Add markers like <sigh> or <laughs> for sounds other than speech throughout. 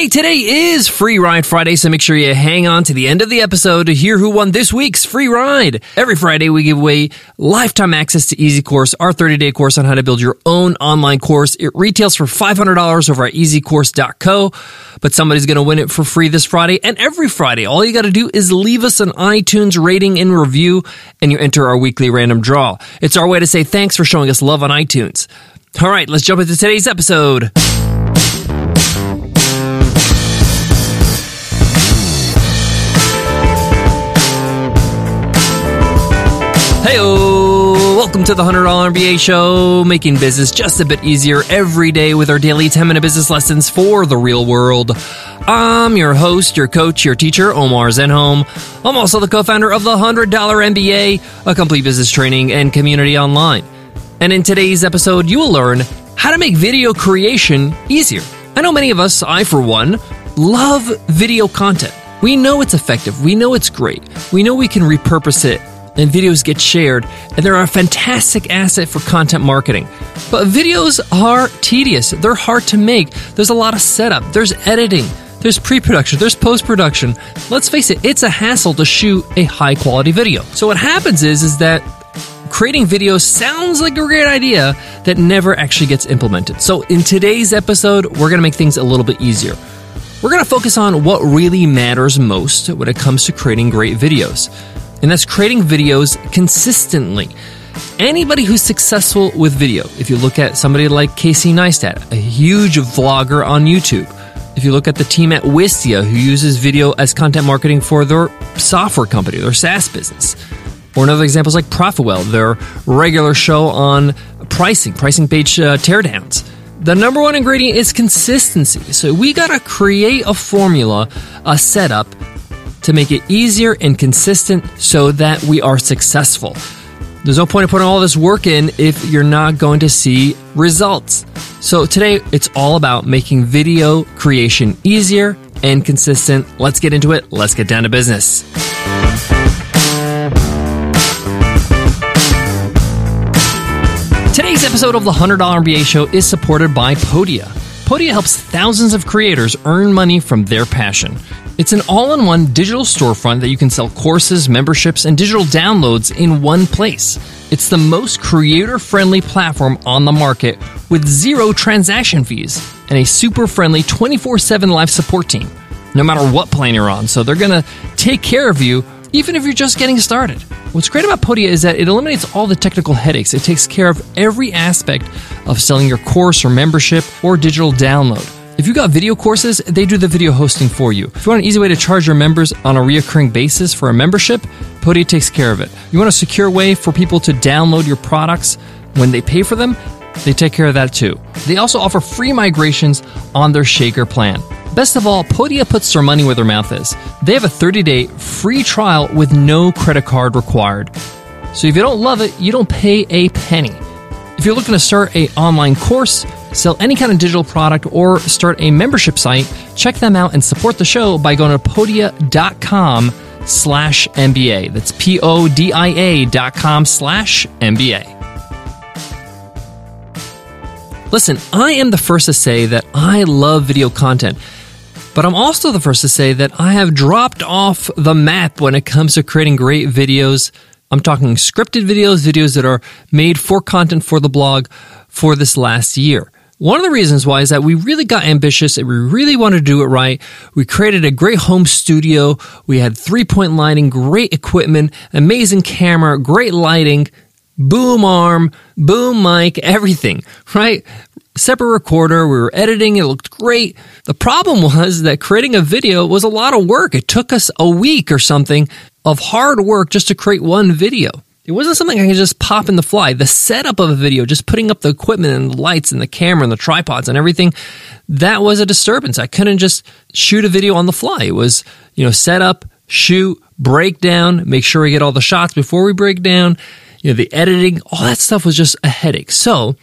Hey, today is Free Ride Friday, so make sure you hang on to the end of the episode to hear who won this week's free ride. Every Friday, we give away lifetime access to Easy Course, our 30 day course on how to build your own online course. It retails for $500 over at easycourse.co, but somebody's going to win it for free this Friday and every Friday. All you got to do is leave us an iTunes rating and review, and you enter our weekly random draw. It's our way to say thanks for showing us love on iTunes. All right, let's jump into today's episode. Hey, welcome to the $100 MBA show, making business just a bit easier every day with our daily 10 minute business lessons for the real world. I'm your host, your coach, your teacher, Omar Zenhom. I'm also the co founder of the $100 MBA, a complete business training and community online. And in today's episode, you will learn how to make video creation easier. I know many of us, I for one, love video content. We know it's effective. We know it's great. We know we can repurpose it and videos get shared, and they're a fantastic asset for content marketing. But videos are tedious, they're hard to make. There's a lot of setup, there's editing, there's pre production, there's post production. Let's face it, it's a hassle to shoot a high quality video. So, what happens is, is that creating videos sounds like a great idea that never actually gets implemented. So, in today's episode, we're going to make things a little bit easier. We're going to focus on what really matters most when it comes to creating great videos and that's creating videos consistently. Anybody who's successful with video, if you look at somebody like Casey Neistat, a huge vlogger on YouTube, if you look at the team at Wistia who uses video as content marketing for their software company, their SaaS business, or another example is like Profitwell, their regular show on pricing, pricing page uh, teardowns. The number one ingredient is consistency. So we got to create a formula, a setup to make it easier and consistent so that we are successful. There's no point in putting all this work in if you're not going to see results. So today it's all about making video creation easier and consistent. Let's get into it. Let's get down to business. Today's episode of the $100 MBA show is supported by Podia. Podia helps thousands of creators earn money from their passion. It's an all in one digital storefront that you can sell courses, memberships, and digital downloads in one place. It's the most creator friendly platform on the market with zero transaction fees and a super friendly 24 7 live support team, no matter what plan you're on. So they're going to take care of you even if you're just getting started. What's great about Podia is that it eliminates all the technical headaches. It takes care of every aspect of selling your course or membership or digital download. If you got video courses, they do the video hosting for you. If you want an easy way to charge your members on a reoccurring basis for a membership, Podia takes care of it. You want a secure way for people to download your products when they pay for them? They take care of that too. They also offer free migrations on their Shaker plan. Best of all, Podia puts their money where their mouth is. They have a 30 day free trial with no credit card required. So if you don't love it, you don't pay a penny. If you're looking to start a online course, sell any kind of digital product, or start a membership site, check them out and support the show by going to podia.com slash MBA. That's P-O-D-I-A dot com slash MBA. Listen, I am the first to say that I love video content, but I'm also the first to say that I have dropped off the map when it comes to creating great videos I'm talking scripted videos, videos that are made for content for the blog for this last year. One of the reasons why is that we really got ambitious and we really wanted to do it right. We created a great home studio. We had three point lighting, great equipment, amazing camera, great lighting, boom arm, boom mic, everything, right? Separate recorder. We were editing. It looked great. The problem was that creating a video was a lot of work. It took us a week or something of hard work just to create one video. It wasn't something I could just pop in the fly. The setup of a video, just putting up the equipment and the lights and the camera and the tripods and everything, that was a disturbance. I couldn't just shoot a video on the fly. It was, you know, set up, shoot, break down, make sure we get all the shots before we break down. You know, the editing, all that stuff was just a headache. So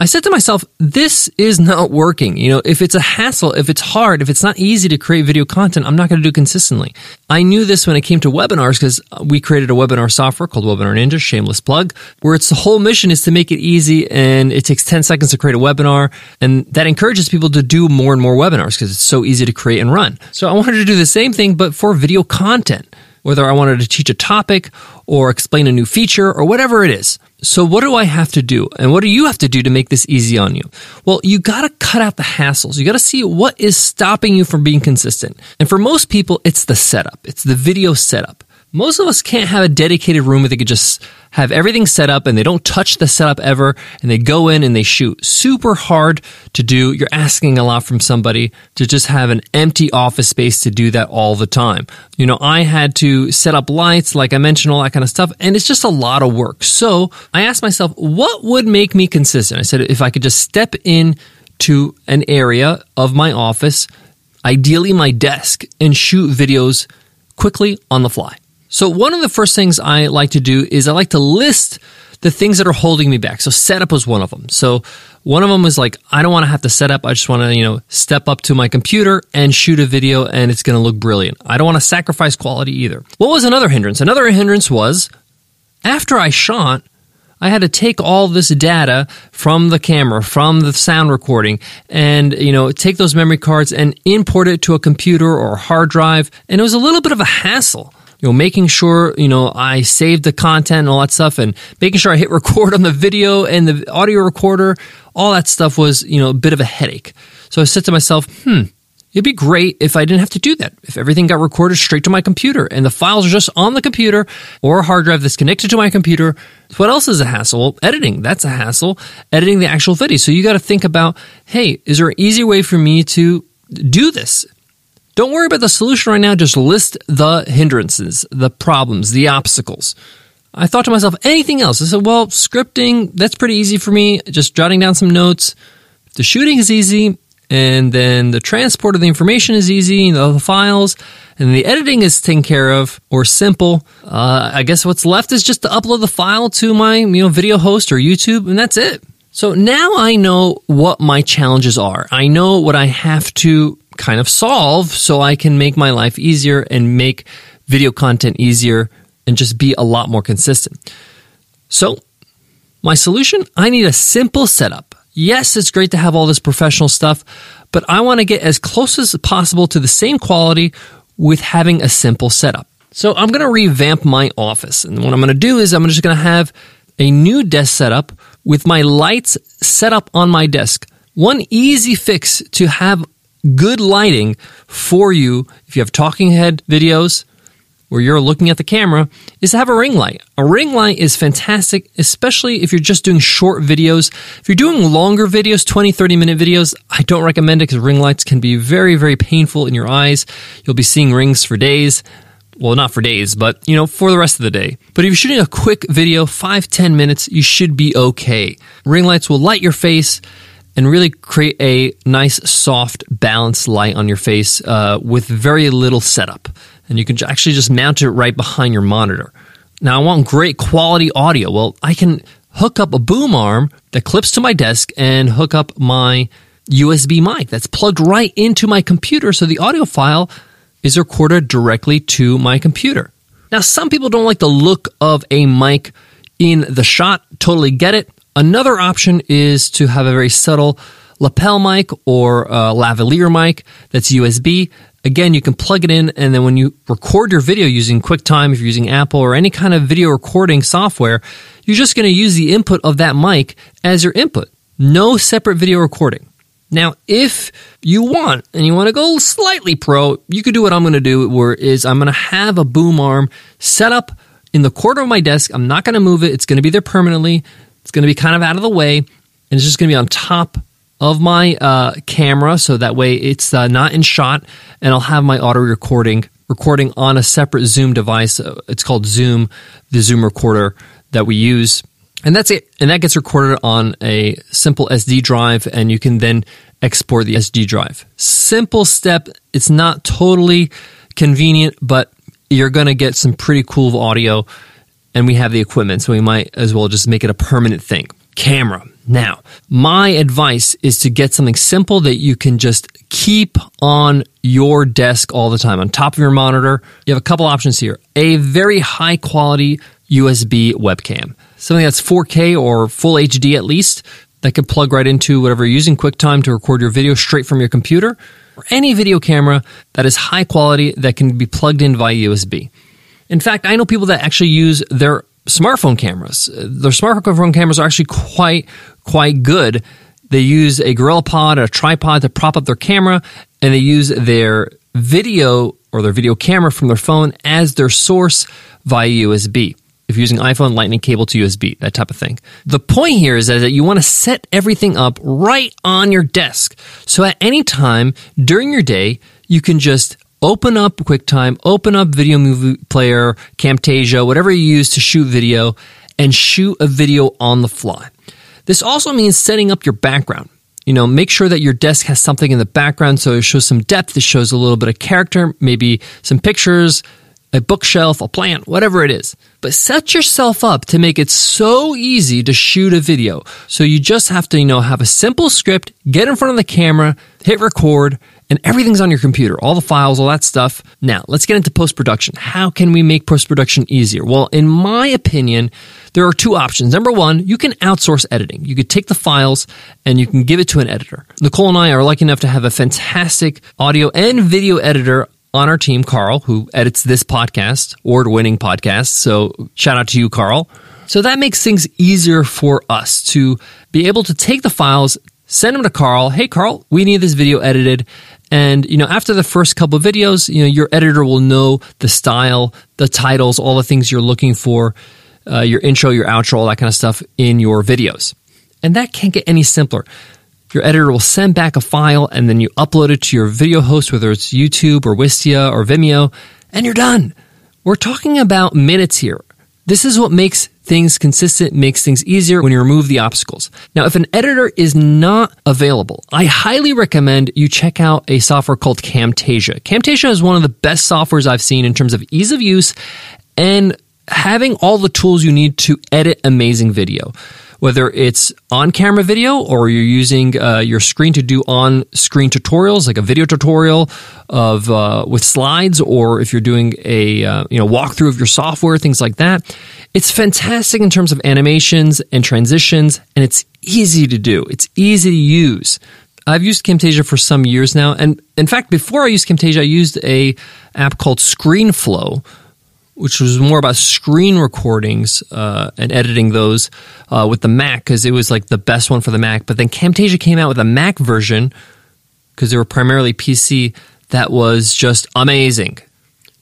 I said to myself, this is not working. You know, if it's a hassle, if it's hard, if it's not easy to create video content, I'm not going to do consistently. I knew this when it came to webinars because we created a webinar software called Webinar Ninja, shameless plug, where its whole mission is to make it easy and it takes 10 seconds to create a webinar. And that encourages people to do more and more webinars because it's so easy to create and run. So I wanted to do the same thing, but for video content whether I wanted to teach a topic or explain a new feature or whatever it is. So what do I have to do? And what do you have to do to make this easy on you? Well, you gotta cut out the hassles. You gotta see what is stopping you from being consistent. And for most people, it's the setup. It's the video setup. Most of us can't have a dedicated room where they could just have everything set up and they don't touch the setup ever and they go in and they shoot. Super hard to do. You're asking a lot from somebody to just have an empty office space to do that all the time. You know, I had to set up lights, like I mentioned, all that kind of stuff, and it's just a lot of work. So I asked myself, what would make me consistent? I said, if I could just step in to an area of my office, ideally my desk, and shoot videos quickly on the fly. So one of the first things I like to do is I like to list the things that are holding me back. So setup was one of them. So one of them was like, I don't want to have to set up. I just want to, you know, step up to my computer and shoot a video and it's going to look brilliant. I don't want to sacrifice quality either. What was another hindrance? Another hindrance was after I shot, I had to take all this data from the camera, from the sound recording, and you know, take those memory cards and import it to a computer or a hard drive. And it was a little bit of a hassle you know, making sure, you know, I saved the content and all that stuff and making sure I hit record on the video and the audio recorder, all that stuff was, you know, a bit of a headache. So I said to myself, hmm, it'd be great if I didn't have to do that. If everything got recorded straight to my computer and the files are just on the computer or a hard drive that's connected to my computer. What else is a hassle? Well, editing, that's a hassle. Editing the actual video. So you got to think about, hey, is there an easy way for me to do this? Don't worry about the solution right now. Just list the hindrances, the problems, the obstacles. I thought to myself, anything else? I said, well, scripting, that's pretty easy for me. Just jotting down some notes. The shooting is easy. And then the transport of the information is easy, you know, the files. And the editing is taken care of or simple. Uh, I guess what's left is just to upload the file to my, you know, video host or YouTube, and that's it. So now I know what my challenges are. I know what I have to kind of solve so I can make my life easier and make video content easier and just be a lot more consistent. So, my solution I need a simple setup. Yes, it's great to have all this professional stuff, but I want to get as close as possible to the same quality with having a simple setup. So, I'm going to revamp my office. And what I'm going to do is I'm just going to have a new desk setup with my lights set up on my desk. One easy fix to have good lighting for you if you have talking head videos where you're looking at the camera is to have a ring light. A ring light is fantastic, especially if you're just doing short videos. If you're doing longer videos, 20, 30 minute videos, I don't recommend it because ring lights can be very, very painful in your eyes. You'll be seeing rings for days. Well, not for days, but you know, for the rest of the day. But if you're shooting a quick video, five, 10 minutes, you should be okay. Ring lights will light your face and really create a nice, soft, balanced light on your face uh, with very little setup. And you can actually just mount it right behind your monitor. Now, I want great quality audio. Well, I can hook up a boom arm that clips to my desk and hook up my USB mic that's plugged right into my computer so the audio file is recorded directly to my computer. Now, some people don't like the look of a mic in the shot. Totally get it. Another option is to have a very subtle lapel mic or uh, lavalier mic that's USB. Again, you can plug it in, and then when you record your video using QuickTime, if you're using Apple or any kind of video recording software, you're just going to use the input of that mic as your input. No separate video recording. Now, if you want and you want to go slightly pro, you could do what I'm going to do, where is I'm going to have a boom arm set up in the corner of my desk. I'm not going to move it. It's going to be there permanently. It's going to be kind of out of the way, and it's just going to be on top of my uh, camera, so that way it's uh, not in shot, and I'll have my auto recording recording on a separate Zoom device. Uh, it's called Zoom, the Zoom recorder that we use. And that's it. And that gets recorded on a simple SD drive, and you can then export the SD drive. Simple step. It's not totally convenient, but you're going to get some pretty cool audio and we have the equipment, so we might as well just make it a permanent thing. camera. Now, my advice is to get something simple that you can just keep on your desk all the time on top of your monitor. You have a couple options here. A very high quality USB webcam, something that's 4K or full HD at least that can plug right into whatever you're using QuickTime to record your video straight from your computer or any video camera that is high quality that can be plugged in via USB. In fact, I know people that actually use their smartphone cameras. Uh, their smartphone cameras are actually quite quite good. They use a GorillaPod, or a tripod to prop up their camera, and they use their video or their video camera from their phone as their source via USB. If you're using iPhone, lightning cable to USB, that type of thing. The point here is that you want to set everything up right on your desk. So at any time during your day, you can just open up QuickTime, open up Video Movie Player, Camtasia, whatever you use to shoot video, and shoot a video on the fly. This also means setting up your background. You know, make sure that your desk has something in the background so it shows some depth, it shows a little bit of character, maybe some pictures, a bookshelf, a plant, whatever it is. But set yourself up to make it so easy to shoot a video. So you just have to, you know, have a simple script, get in front of the camera, hit record, and everything's on your computer, all the files, all that stuff. Now, let's get into post production. How can we make post production easier? Well, in my opinion, there are two options. Number one, you can outsource editing. You could take the files and you can give it to an editor. Nicole and I are lucky enough to have a fantastic audio and video editor on our team, Carl, who edits this podcast, award winning podcast. So shout out to you, Carl. So that makes things easier for us to be able to take the files, send them to Carl. Hey, Carl, we need this video edited. And, you know, after the first couple of videos, you know, your editor will know the style, the titles, all the things you're looking for, uh, your intro, your outro, all that kind of stuff in your videos. And that can't get any simpler. Your editor will send back a file and then you upload it to your video host, whether it's YouTube or Wistia or Vimeo, and you're done. We're talking about minutes here. This is what makes things consistent, makes things easier when you remove the obstacles. Now, if an editor is not available, I highly recommend you check out a software called Camtasia. Camtasia is one of the best softwares I've seen in terms of ease of use and having all the tools you need to edit amazing video whether it's on camera video or you're using uh, your screen to do on screen tutorials, like a video tutorial of uh, with slides, or if you're doing a uh, you know walkthrough of your software, things like that. It's fantastic in terms of animations and transitions, and it's easy to do. It's easy to use. I've used Camtasia for some years now, and in fact, before I used Camtasia, I used a app called ScreenFlow which was more about screen recordings uh, and editing those uh, with the Mac because it was like the best one for the Mac. But then Camtasia came out with a Mac version because they were primarily PC that was just amazing.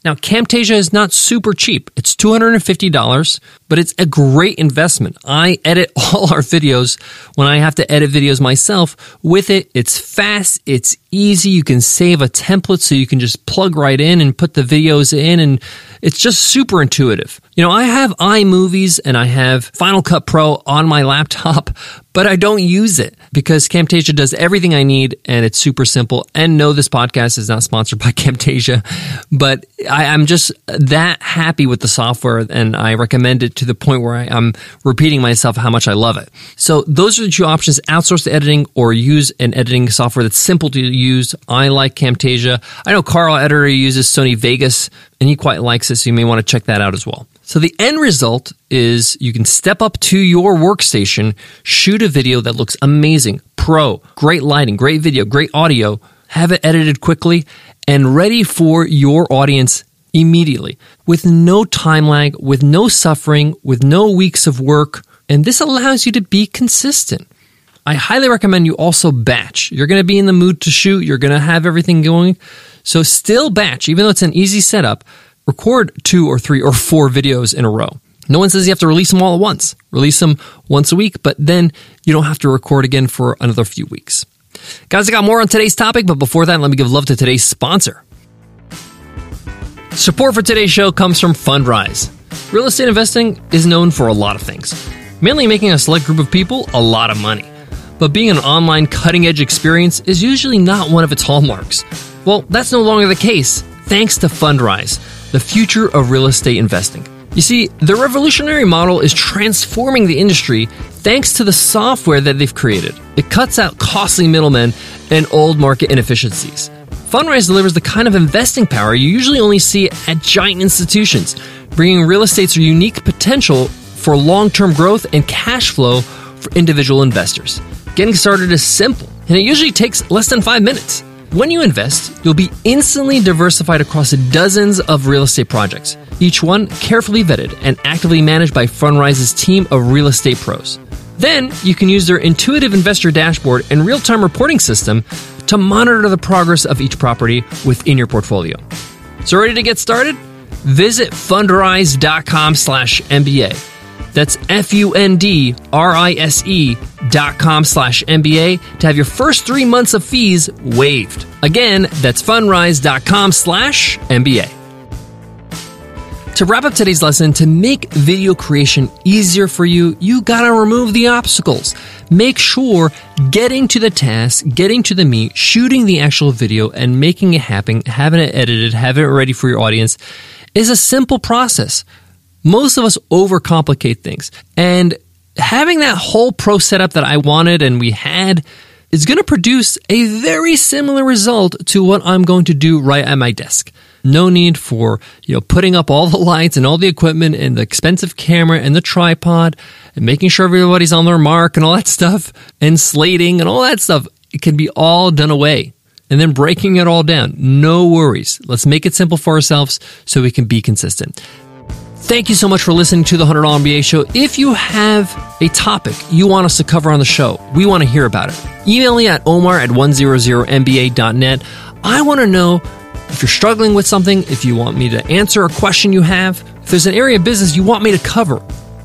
Now, Camtasia is not super cheap. It's $250, but it's a great investment. I edit <laughs> all our videos when I have to edit videos myself with it. It's fast, it's easy. You can save a template so you can just plug right in and put the videos in, and it's just super intuitive. You know, I have iMovies and I have Final Cut Pro on my laptop, <laughs> but I don't use it because Camtasia does everything I need and it's super simple. And no, this podcast is not sponsored <laughs> by Camtasia, but I, am just that happy with the software and I recommend it to the point where I, am repeating myself how much I love it. So those are the two options, outsource the editing or use an editing software that's simple to use. I like Camtasia. I know Carl Editor uses Sony Vegas and he quite likes it, so you may want to check that out as well. So the end result is you can step up to your workstation, shoot a video that looks amazing, pro, great lighting, great video, great audio, have it edited quickly and ready for your audience immediately with no time lag, with no suffering, with no weeks of work. And this allows you to be consistent. I highly recommend you also batch. You're going to be in the mood to shoot. You're going to have everything going. So still batch, even though it's an easy setup record two or three or four videos in a row. No one says you have to release them all at once. Release them once a week, but then you don't have to record again for another few weeks. Guys, I got more on today's topic, but before that, let me give love to today's sponsor. Support for today's show comes from Fundrise. Real estate investing is known for a lot of things, mainly making a select group of people a lot of money. But being an online cutting edge experience is usually not one of its hallmarks. Well, that's no longer the case thanks to Fundrise the future of real estate investing. You see, the revolutionary model is transforming the industry thanks to the software that they've created. It cuts out costly middlemen and old market inefficiencies. Fundrise delivers the kind of investing power you usually only see at giant institutions, bringing real estate's unique potential for long term growth and cash flow for individual investors. Getting started is simple, and it usually takes less than five minutes. When you invest, you'll be instantly diversified across dozens of real estate projects, each one carefully vetted and actively managed by Fundrise's team of real estate pros. Then you can use their intuitive investor dashboard and real time reporting system to monitor the progress of each property within your portfolio. So, ready to get started? Visit fundrise.com slash MBA. That's F U N D R I S E dot com slash MBA to have your first three months of fees waived. Again, that's fundrise.com slash MBA. To wrap up today's lesson, to make video creation easier for you, you gotta remove the obstacles. Make sure getting to the task, getting to the meat, shooting the actual video, and making it happen, having it edited, having it ready for your audience is a simple process. Most of us overcomplicate things. And having that whole pro setup that I wanted and we had is going to produce a very similar result to what I'm going to do right at my desk. No need for, you know, putting up all the lights and all the equipment and the expensive camera and the tripod and making sure everybody's on their mark and all that stuff and slating and all that stuff. It can be all done away and then breaking it all down. No worries. Let's make it simple for ourselves so we can be consistent. Thank you so much for listening to the $100 MBA show. If you have a topic you want us to cover on the show, we want to hear about it. Email me at omar at 100mba.net. I want to know if you're struggling with something, if you want me to answer a question you have, if there's an area of business you want me to cover.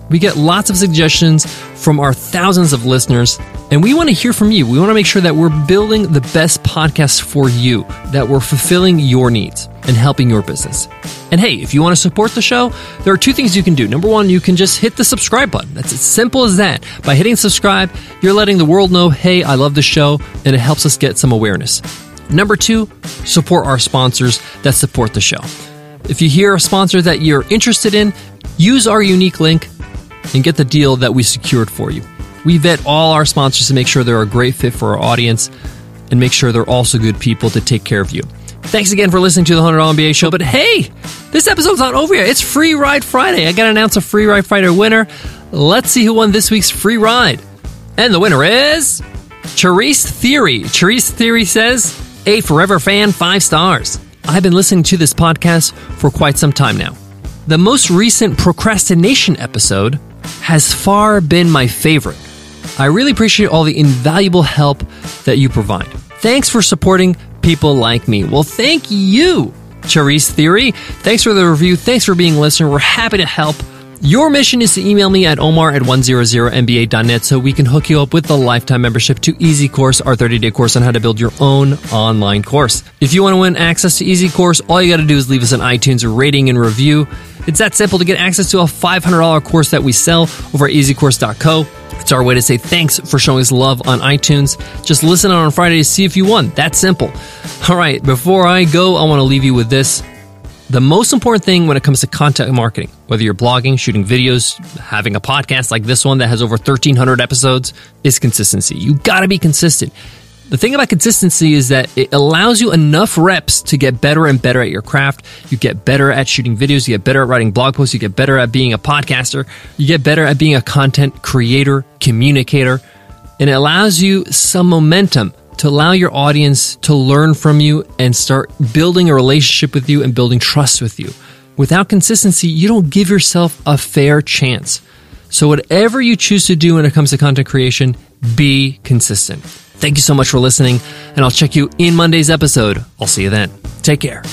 We get lots of suggestions from our thousands of listeners, and we want to hear from you. We want to make sure that we're building the best podcast for you, that we're fulfilling your needs and helping your business. And hey, if you want to support the show, there are two things you can do. Number one, you can just hit the subscribe button. That's as simple as that. By hitting subscribe, you're letting the world know, hey, I love the show, and it helps us get some awareness. Number two, support our sponsors that support the show. If you hear a sponsor that you're interested in, use our unique link and get the deal that we secured for you. We vet all our sponsors to make sure they're a great fit for our audience and make sure they're also good people to take care of you. Thanks again for listening to the $100 MBA show. But hey, this episode's not over yet. It's Free Ride Friday. I got to announce a Free Ride Friday winner. Let's see who won this week's free ride. And the winner is Charisse Theory. Charisse Theory says, A forever fan, five stars. I've been listening to this podcast for quite some time now. The most recent procrastination episode has far been my favorite. I really appreciate all the invaluable help that you provide. Thanks for supporting people like me. Well, thank you, Charisse Theory. Thanks for the review. Thanks for being a listener. We're happy to help. Your mission is to email me at omar at 100mba.net so we can hook you up with the lifetime membership to Easy Course, our 30 day course on how to build your own online course. If you want to win access to Easy Course, all you got to do is leave us an iTunes rating and review. It's that simple to get access to a $500 course that we sell over at easycourse.co. It's our way to say thanks for showing us love on iTunes. Just listen on Friday to see if you won. That's simple. All right, before I go, I want to leave you with this. The most important thing when it comes to content marketing, whether you're blogging, shooting videos, having a podcast like this one that has over 1,300 episodes, is consistency. You gotta be consistent. The thing about consistency is that it allows you enough reps to get better and better at your craft. You get better at shooting videos, you get better at writing blog posts, you get better at being a podcaster, you get better at being a content creator, communicator, and it allows you some momentum to allow your audience to learn from you and start building a relationship with you and building trust with you. Without consistency, you don't give yourself a fair chance. So, whatever you choose to do when it comes to content creation, be consistent. Thank you so much for listening, and I'll check you in Monday's episode. I'll see you then. Take care.